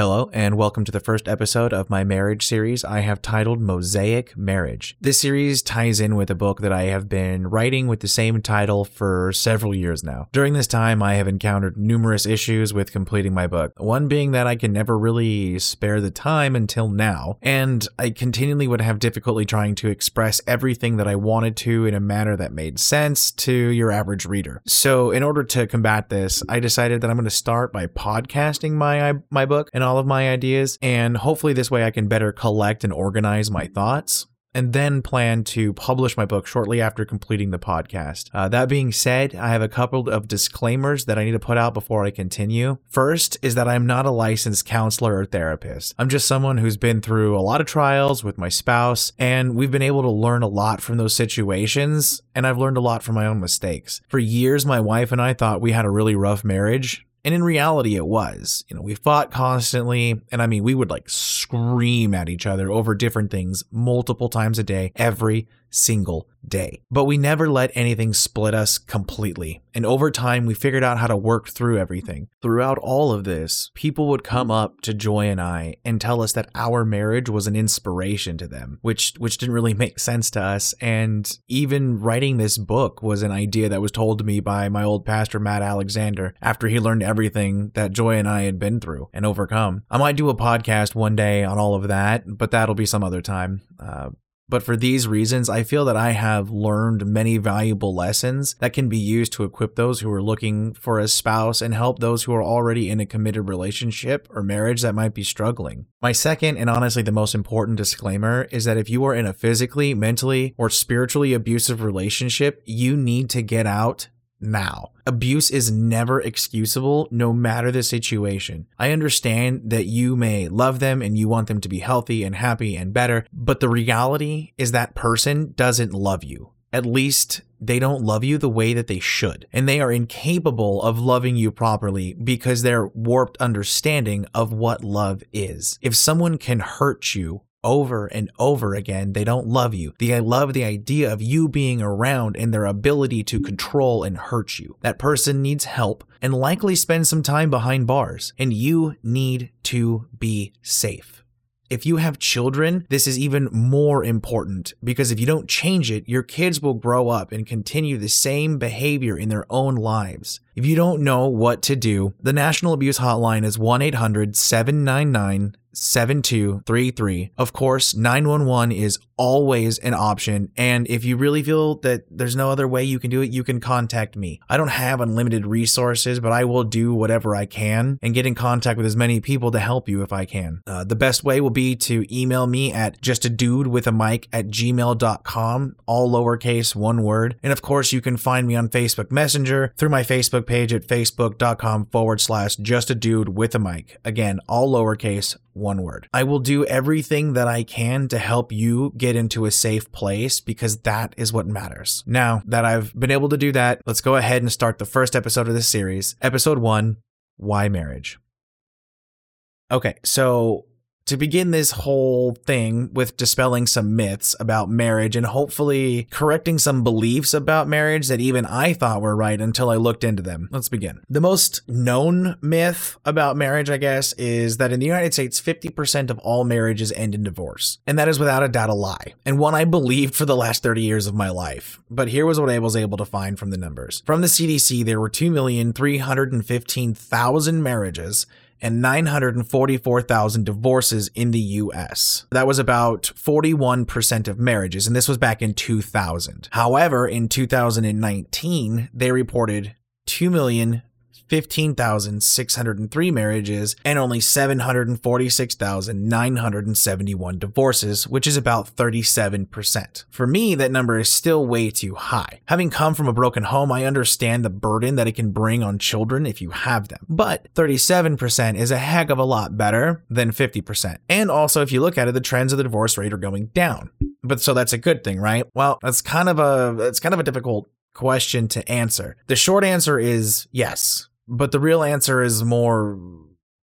Hello, and welcome to the first episode of my marriage series I have titled Mosaic Marriage. This series ties in with a book that I have been writing with the same title for several years now. During this time, I have encountered numerous issues with completing my book, one being that I can never really spare the time until now, and I continually would have difficulty trying to express everything that I wanted to in a manner that made sense to your average reader. So, in order to combat this, I decided that I'm going to start by podcasting my my book and all of my ideas. And hopefully, this way I can better collect and organize my thoughts and then plan to publish my book shortly after completing the podcast. Uh, that being said, I have a couple of disclaimers that I need to put out before I continue. First is that I'm not a licensed counselor or therapist. I'm just someone who's been through a lot of trials with my spouse, and we've been able to learn a lot from those situations, and I've learned a lot from my own mistakes. For years, my wife and I thought we had a really rough marriage, and in reality, it was. You know, we fought constantly. And I mean, we would like scream at each other over different things multiple times a day, every single day. But we never let anything split us completely. And over time, we figured out how to work through everything. Throughout all of this, people would come up to Joy and I and tell us that our marriage was an inspiration to them, which which didn't really make sense to us. And even writing this book was an idea that was told to me by my old pastor Matt Alexander after he learned everything that Joy and I had been through and overcome. I might do a podcast one day on all of that, but that'll be some other time. Uh, but for these reasons, I feel that I have learned many valuable lessons that can be used to equip those who are looking for a spouse and help those who are already in a committed relationship or marriage that might be struggling. My second and honestly the most important disclaimer is that if you are in a physically, mentally, or spiritually abusive relationship, you need to get out now. Abuse is never excusable, no matter the situation. I understand that you may love them and you want them to be healthy and happy and better, but the reality is that person doesn't love you. At least they don't love you the way that they should. And they are incapable of loving you properly because their warped understanding of what love is. If someone can hurt you over and over again. They don't love you. They love the idea of you being around and their ability to control and hurt you. That person needs help and likely spend some time behind bars, and you need to be safe. If you have children, this is even more important because if you don't change it, your kids will grow up and continue the same behavior in their own lives. If you don't know what to do, the National Abuse Hotline is 1 800 799 7233. Of course, 911 is always an option. And if you really feel that there's no other way you can do it, you can contact me. I don't have unlimited resources, but I will do whatever I can and get in contact with as many people to help you if I can. Uh, the best way will be to email me at just a dude with a mic at gmail.com, all lowercase, one word. And of course, you can find me on Facebook Messenger through my Facebook page at facebook.com forward slash just a dude with a mic. Again, all lowercase, one word. I will do everything that I can to help you get into a safe place because that is what matters. Now that I've been able to do that, let's go ahead and start the first episode of this series. Episode one Why Marriage? Okay, so to begin this whole thing with dispelling some myths about marriage and hopefully correcting some beliefs about marriage that even I thought were right until I looked into them. Let's begin. The most known myth about marriage, I guess, is that in the United States, 50% of all marriages end in divorce. And that is without a doubt a lie, and one I believed for the last 30 years of my life. But here was what I was able to find from the numbers. From the CDC, there were 2,315,000 marriages and 944,000 divorces in the US. That was about 41% of marriages, and this was back in 2000. However, in 2019, they reported 2 million 15,603 marriages and only 746,971 divorces, which is about 37%. For me, that number is still way too high. Having come from a broken home, I understand the burden that it can bring on children if you have them. But 37% is a heck of a lot better than 50%. And also, if you look at it, the trends of the divorce rate are going down. But so that's a good thing, right? Well, that's kind of a it's kind of a difficult question to answer. The short answer is yes but the real answer is more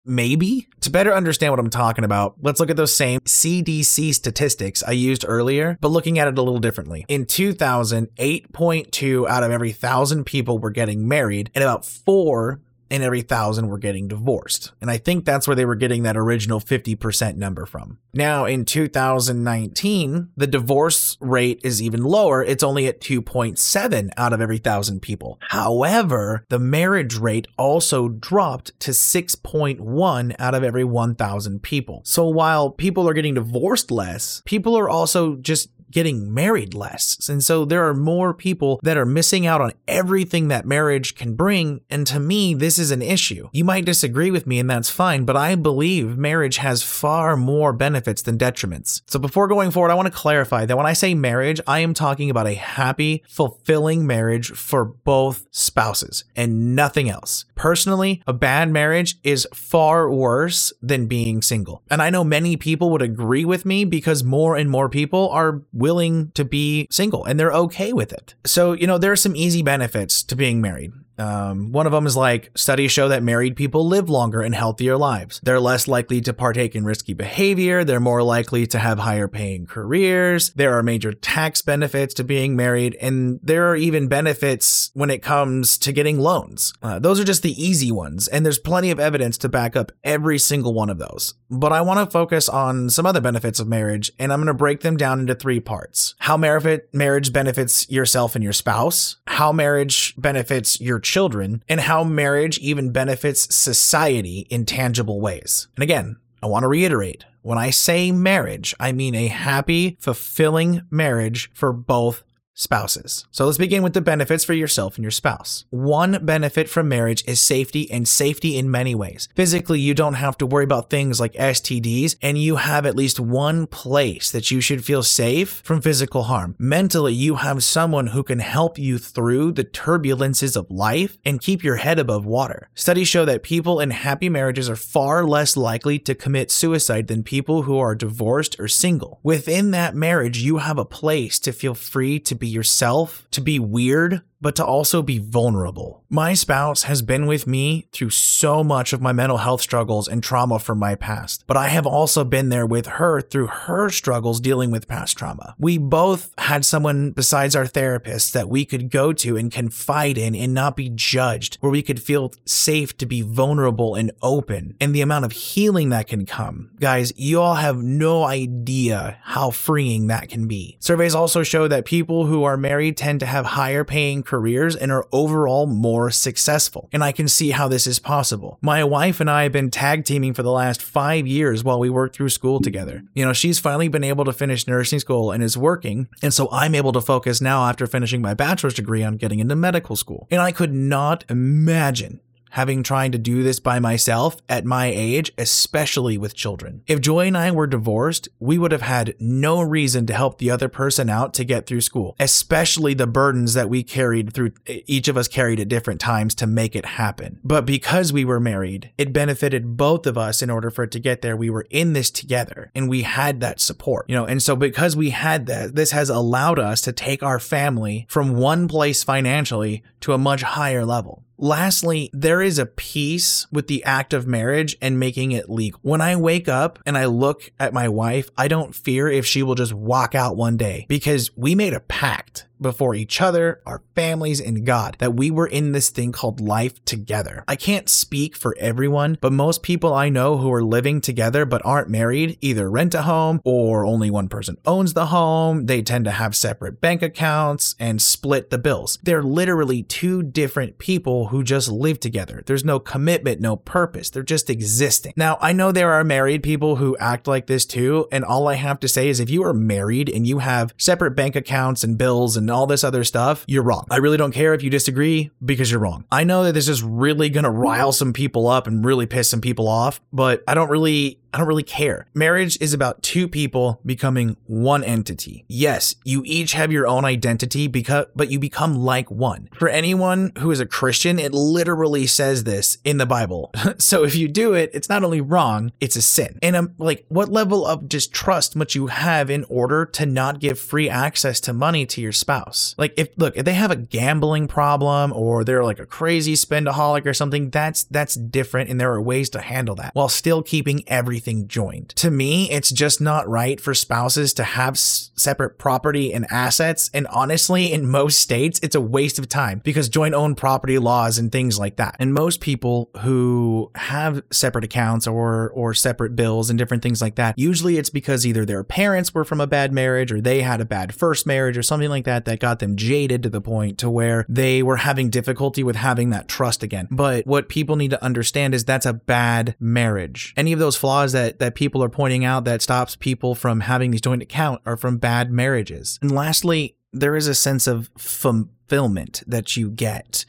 maybe. To better understand what I'm talking about, let's look at those same CDC statistics I used earlier, but looking at it a little differently. In 2000, 8.2 out of every thousand people were getting married, and about four in every thousand were getting divorced. And I think that's where they were getting that original 50% number from. Now, in 2019, the divorce rate is even lower. It's only at 2.7 out of every thousand people. However, the marriage rate also dropped to 6.1 out of every 1,000 people. So while people are getting divorced less, people are also just getting married less. And so there are more people that are missing out on everything that marriage can bring. And to me, this is an issue. You might disagree with me, and that's fine, but I believe marriage has far more benefits than detriments. So before going forward, I want to clarify that when I say marriage, I am talking about a happy, fulfilling marriage for both spouses and nothing else. Personally, a bad marriage is far worse than being single. And I know many people would agree with me because more and more people are willing to be single and they're okay with it. So, you know, there are some easy benefits to being married. Um, one of them is like studies show that married people live longer and healthier lives. They're less likely to partake in risky behavior. They're more likely to have higher paying careers. There are major tax benefits to being married, and there are even benefits when it comes to getting loans. Uh, those are just the easy ones, and there's plenty of evidence to back up every single one of those. But I want to focus on some other benefits of marriage, and I'm going to break them down into three parts how marriage benefits yourself and your spouse, how marriage benefits your children, and how marriage even benefits society in tangible ways. And again, I want to reiterate when I say marriage, I mean a happy, fulfilling marriage for both spouses. So let's begin with the benefits for yourself and your spouse. One benefit from marriage is safety and safety in many ways. Physically, you don't have to worry about things like STDs and you have at least one place that you should feel safe from physical harm. Mentally, you have someone who can help you through the turbulences of life and keep your head above water. Studies show that people in happy marriages are far less likely to commit suicide than people who are divorced or single. Within that marriage, you have a place to feel free to be yourself, to be weird, but to also be vulnerable. My spouse has been with me through so much of my mental health struggles and trauma from my past, but I have also been there with her through her struggles dealing with past trauma. We both had someone besides our therapist that we could go to and confide in and not be judged, where we could feel safe to be vulnerable and open, and the amount of healing that can come. Guys, you all have no idea how freeing that can be. Surveys also show that people who are married tend to have higher paying careers careers and are overall more successful. And I can see how this is possible. My wife and I have been tag teaming for the last five years while we work through school together. You know, she's finally been able to finish nursing school and is working. And so I'm able to focus now after finishing my bachelor's degree on getting into medical school. And I could not imagine having trying to do this by myself at my age, especially with children. If Joy and I were divorced, we would have had no reason to help the other person out to get through school, especially the burdens that we carried through, each of us carried at different times to make it happen. But because we were married, it benefited both of us in order for it to get there. We were in this together and we had that support, you know, and so because we had that, this has allowed us to take our family from one place financially to a much higher level. Lastly, there is a peace with the act of marriage and making it legal. When I wake up and I look at my wife, I don't fear if she will just walk out one day because we made a pact before each other, our families, and God that we were in this thing called life together. I can't speak for everyone, but most people I know who are living together but aren't married either rent a home or only one person owns the home. They tend to have separate bank accounts and split the bills. They're literally two different people who just live together. There's no commitment, no purpose. They're just existing. Now, I know there are married people who act like this too, and all I have to say is if you are married and you have separate bank accounts and bills and and all this other stuff, you're wrong. I really don't care if you disagree because you're wrong. I know that this is really going to rile some people up and really piss some people off, but I don't really I don't really care. Marriage is about two people becoming one entity. Yes, you each have your own identity because but you become like one. For anyone who is a Christian, it literally says this in the Bible. so if you do it, it's not only wrong, it's a sin. And I'm like, what level of distrust must you have in order to not give free access to money to your spouse? Like if look, if they have a gambling problem or they're like a crazy spendaholic or something, that's that's different and there are ways to handle that while still keeping everything anything joined. To me, it's just not right for spouses to have s- separate property and assets. And honestly, in most states, it's a waste of time because joint owned property laws and things like that. And most people who have separate accounts or or separate bills and different things like that, usually it's because either their parents were from a bad marriage or they had a bad first marriage or something like that that got them jaded to the point to where they were having difficulty with having that trust again. But what people need to understand is that's a bad marriage. Any of those flaws that that people are pointing out that stops people from having these joint account are from bad marriages. And lastly, there is a sense of fulfillment that you get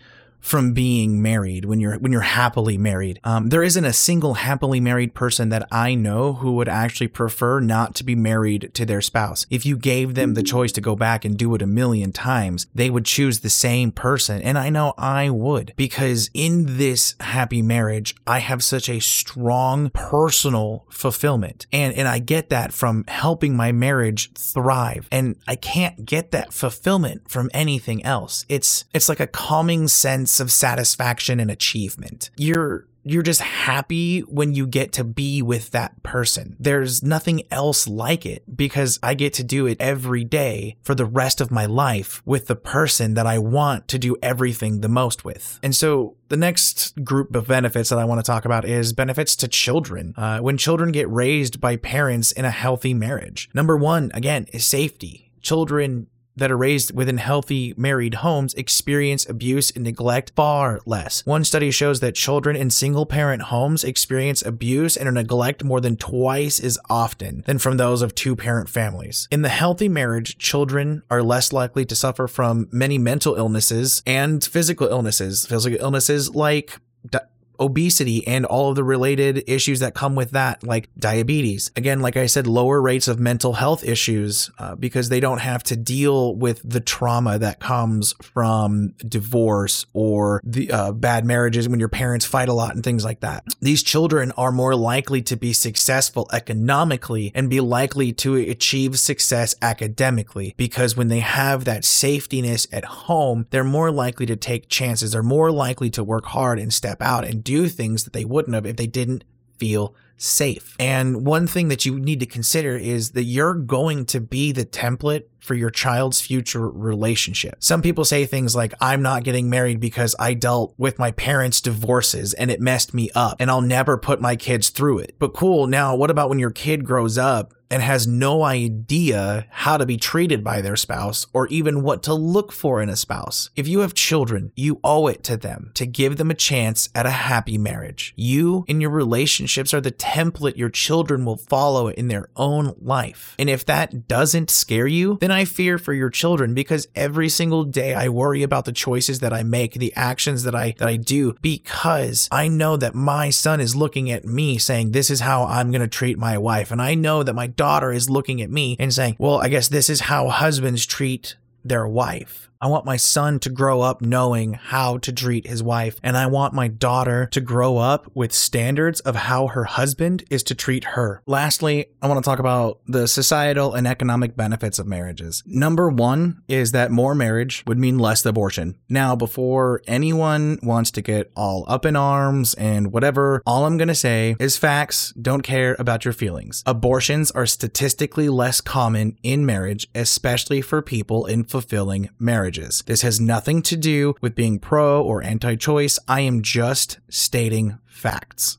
from being married when you're when you're happily married. Um, there isn't a single happily married person that I know who would actually prefer not to be married to their spouse. If you gave them the choice to go back and do it a million times, they would choose the same person, and I know I would because in this happy marriage, I have such a strong personal fulfillment, and and I get that from helping my marriage thrive, and I can't get that fulfillment from anything else. It's it's like a calming sense of satisfaction and achievement. You're you're just happy when you get to be with that person. There's nothing else like it because I get to do it every day for the rest of my life with the person that I want to do everything the most with. And so the next group of benefits that I want to talk about is benefits to children. Uh, when children get raised by parents in a healthy marriage. Number one, again, is safety. Children that are raised within healthy married homes experience abuse and neglect far less. One study shows that children in single parent homes experience abuse and neglect more than twice as often than from those of two parent families. In the healthy marriage, children are less likely to suffer from many mental illnesses and physical illnesses. Physical illnesses like di- obesity and all of the related issues that come with that, like diabetes. Again, like I said, lower rates of mental health issues uh, because they don't have to deal with the trauma that comes from divorce or the uh, bad marriages when your parents fight a lot and things like that. These children are more likely to be successful economically and be likely to achieve success academically because when they have that safetiness at home, they're more likely to take chances. They're more likely to work hard and step out and do things that they wouldn't have if they didn't feel safe. And one thing that you need to consider is that you're going to be the template for your child's future relationship. Some people say things like, I'm not getting married because I dealt with my parents' divorces and it messed me up and I'll never put my kids through it. But cool, now what about when your kid grows up and has no idea how to be treated by their spouse or even what to look for in a spouse. If you have children, you owe it to them to give them a chance at a happy marriage. You and your relationships are the template your children will follow in their own life. And if that doesn't scare you, then I fear for your children because every single day I worry about the choices that I make, the actions that I that I do because I know that my son is looking at me saying this is how I'm going to treat my wife and I know that my daughter is looking at me and saying, "Well, I guess this is how husbands treat their wife." I want my son to grow up knowing how to treat his wife, and I want my daughter to grow up with standards of how her husband is to treat her. Lastly, I want to talk about the societal and economic benefits of marriages. Number one is that more marriage would mean less abortion. Now, before anyone wants to get all up in arms and whatever, all I'm going to say is facts. Don't care about your feelings. Abortions are statistically less common in marriage, especially for people in fulfilling marriage This has nothing to do with being pro or anti choice. I am just stating facts.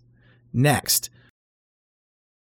Next,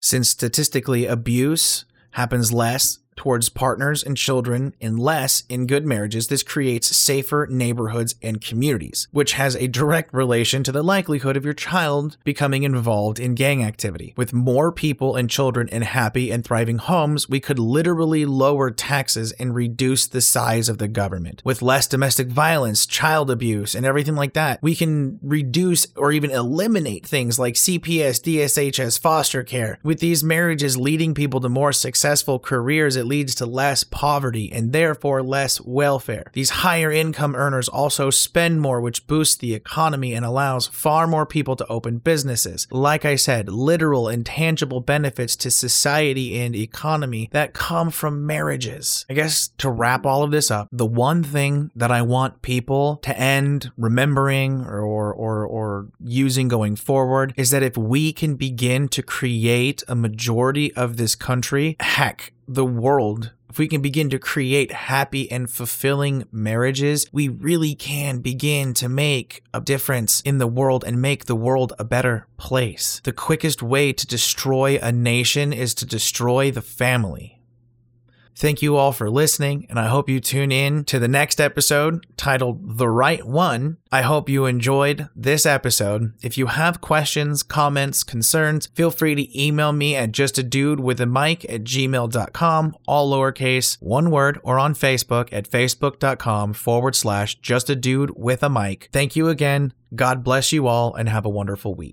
since statistically abuse happens less towards partners and children and less in good marriages, this creates safer neighborhoods and communities, which has a direct relation to the likelihood of your child becoming involved in gang activity. With more people and children in happy and thriving homes, we could literally lower taxes and reduce the size of the government. With less domestic violence, child abuse, and everything like that, we can reduce or even eliminate things like CPS, DSHS, foster care. With these marriages leading people to more successful careers, at leads to less poverty and therefore less welfare. These higher income earners also spend more, which boosts the economy and allows far more people to open businesses. Like I said, literal and tangible benefits to society and economy that come from marriages. I guess to wrap all of this up, the one thing that I want people to end remembering or, or, or using going forward is that if we can begin to create a majority of this country, heck, the world if we can begin to create happy and fulfilling marriages, we really can begin to make a difference in the world and make the world a better place. The quickest way to destroy a nation is to destroy the family. Thank you all for listening, and I hope you tune in to the next episode titled The Right One. I hope you enjoyed this episode. If you have questions, comments, concerns, feel free to email me at justadudewithamic at gmail.com, all lowercase, one word, or on Facebook at facebook.com forward slash just a dude with a mic. Thank you again. God bless you all, and have a wonderful week.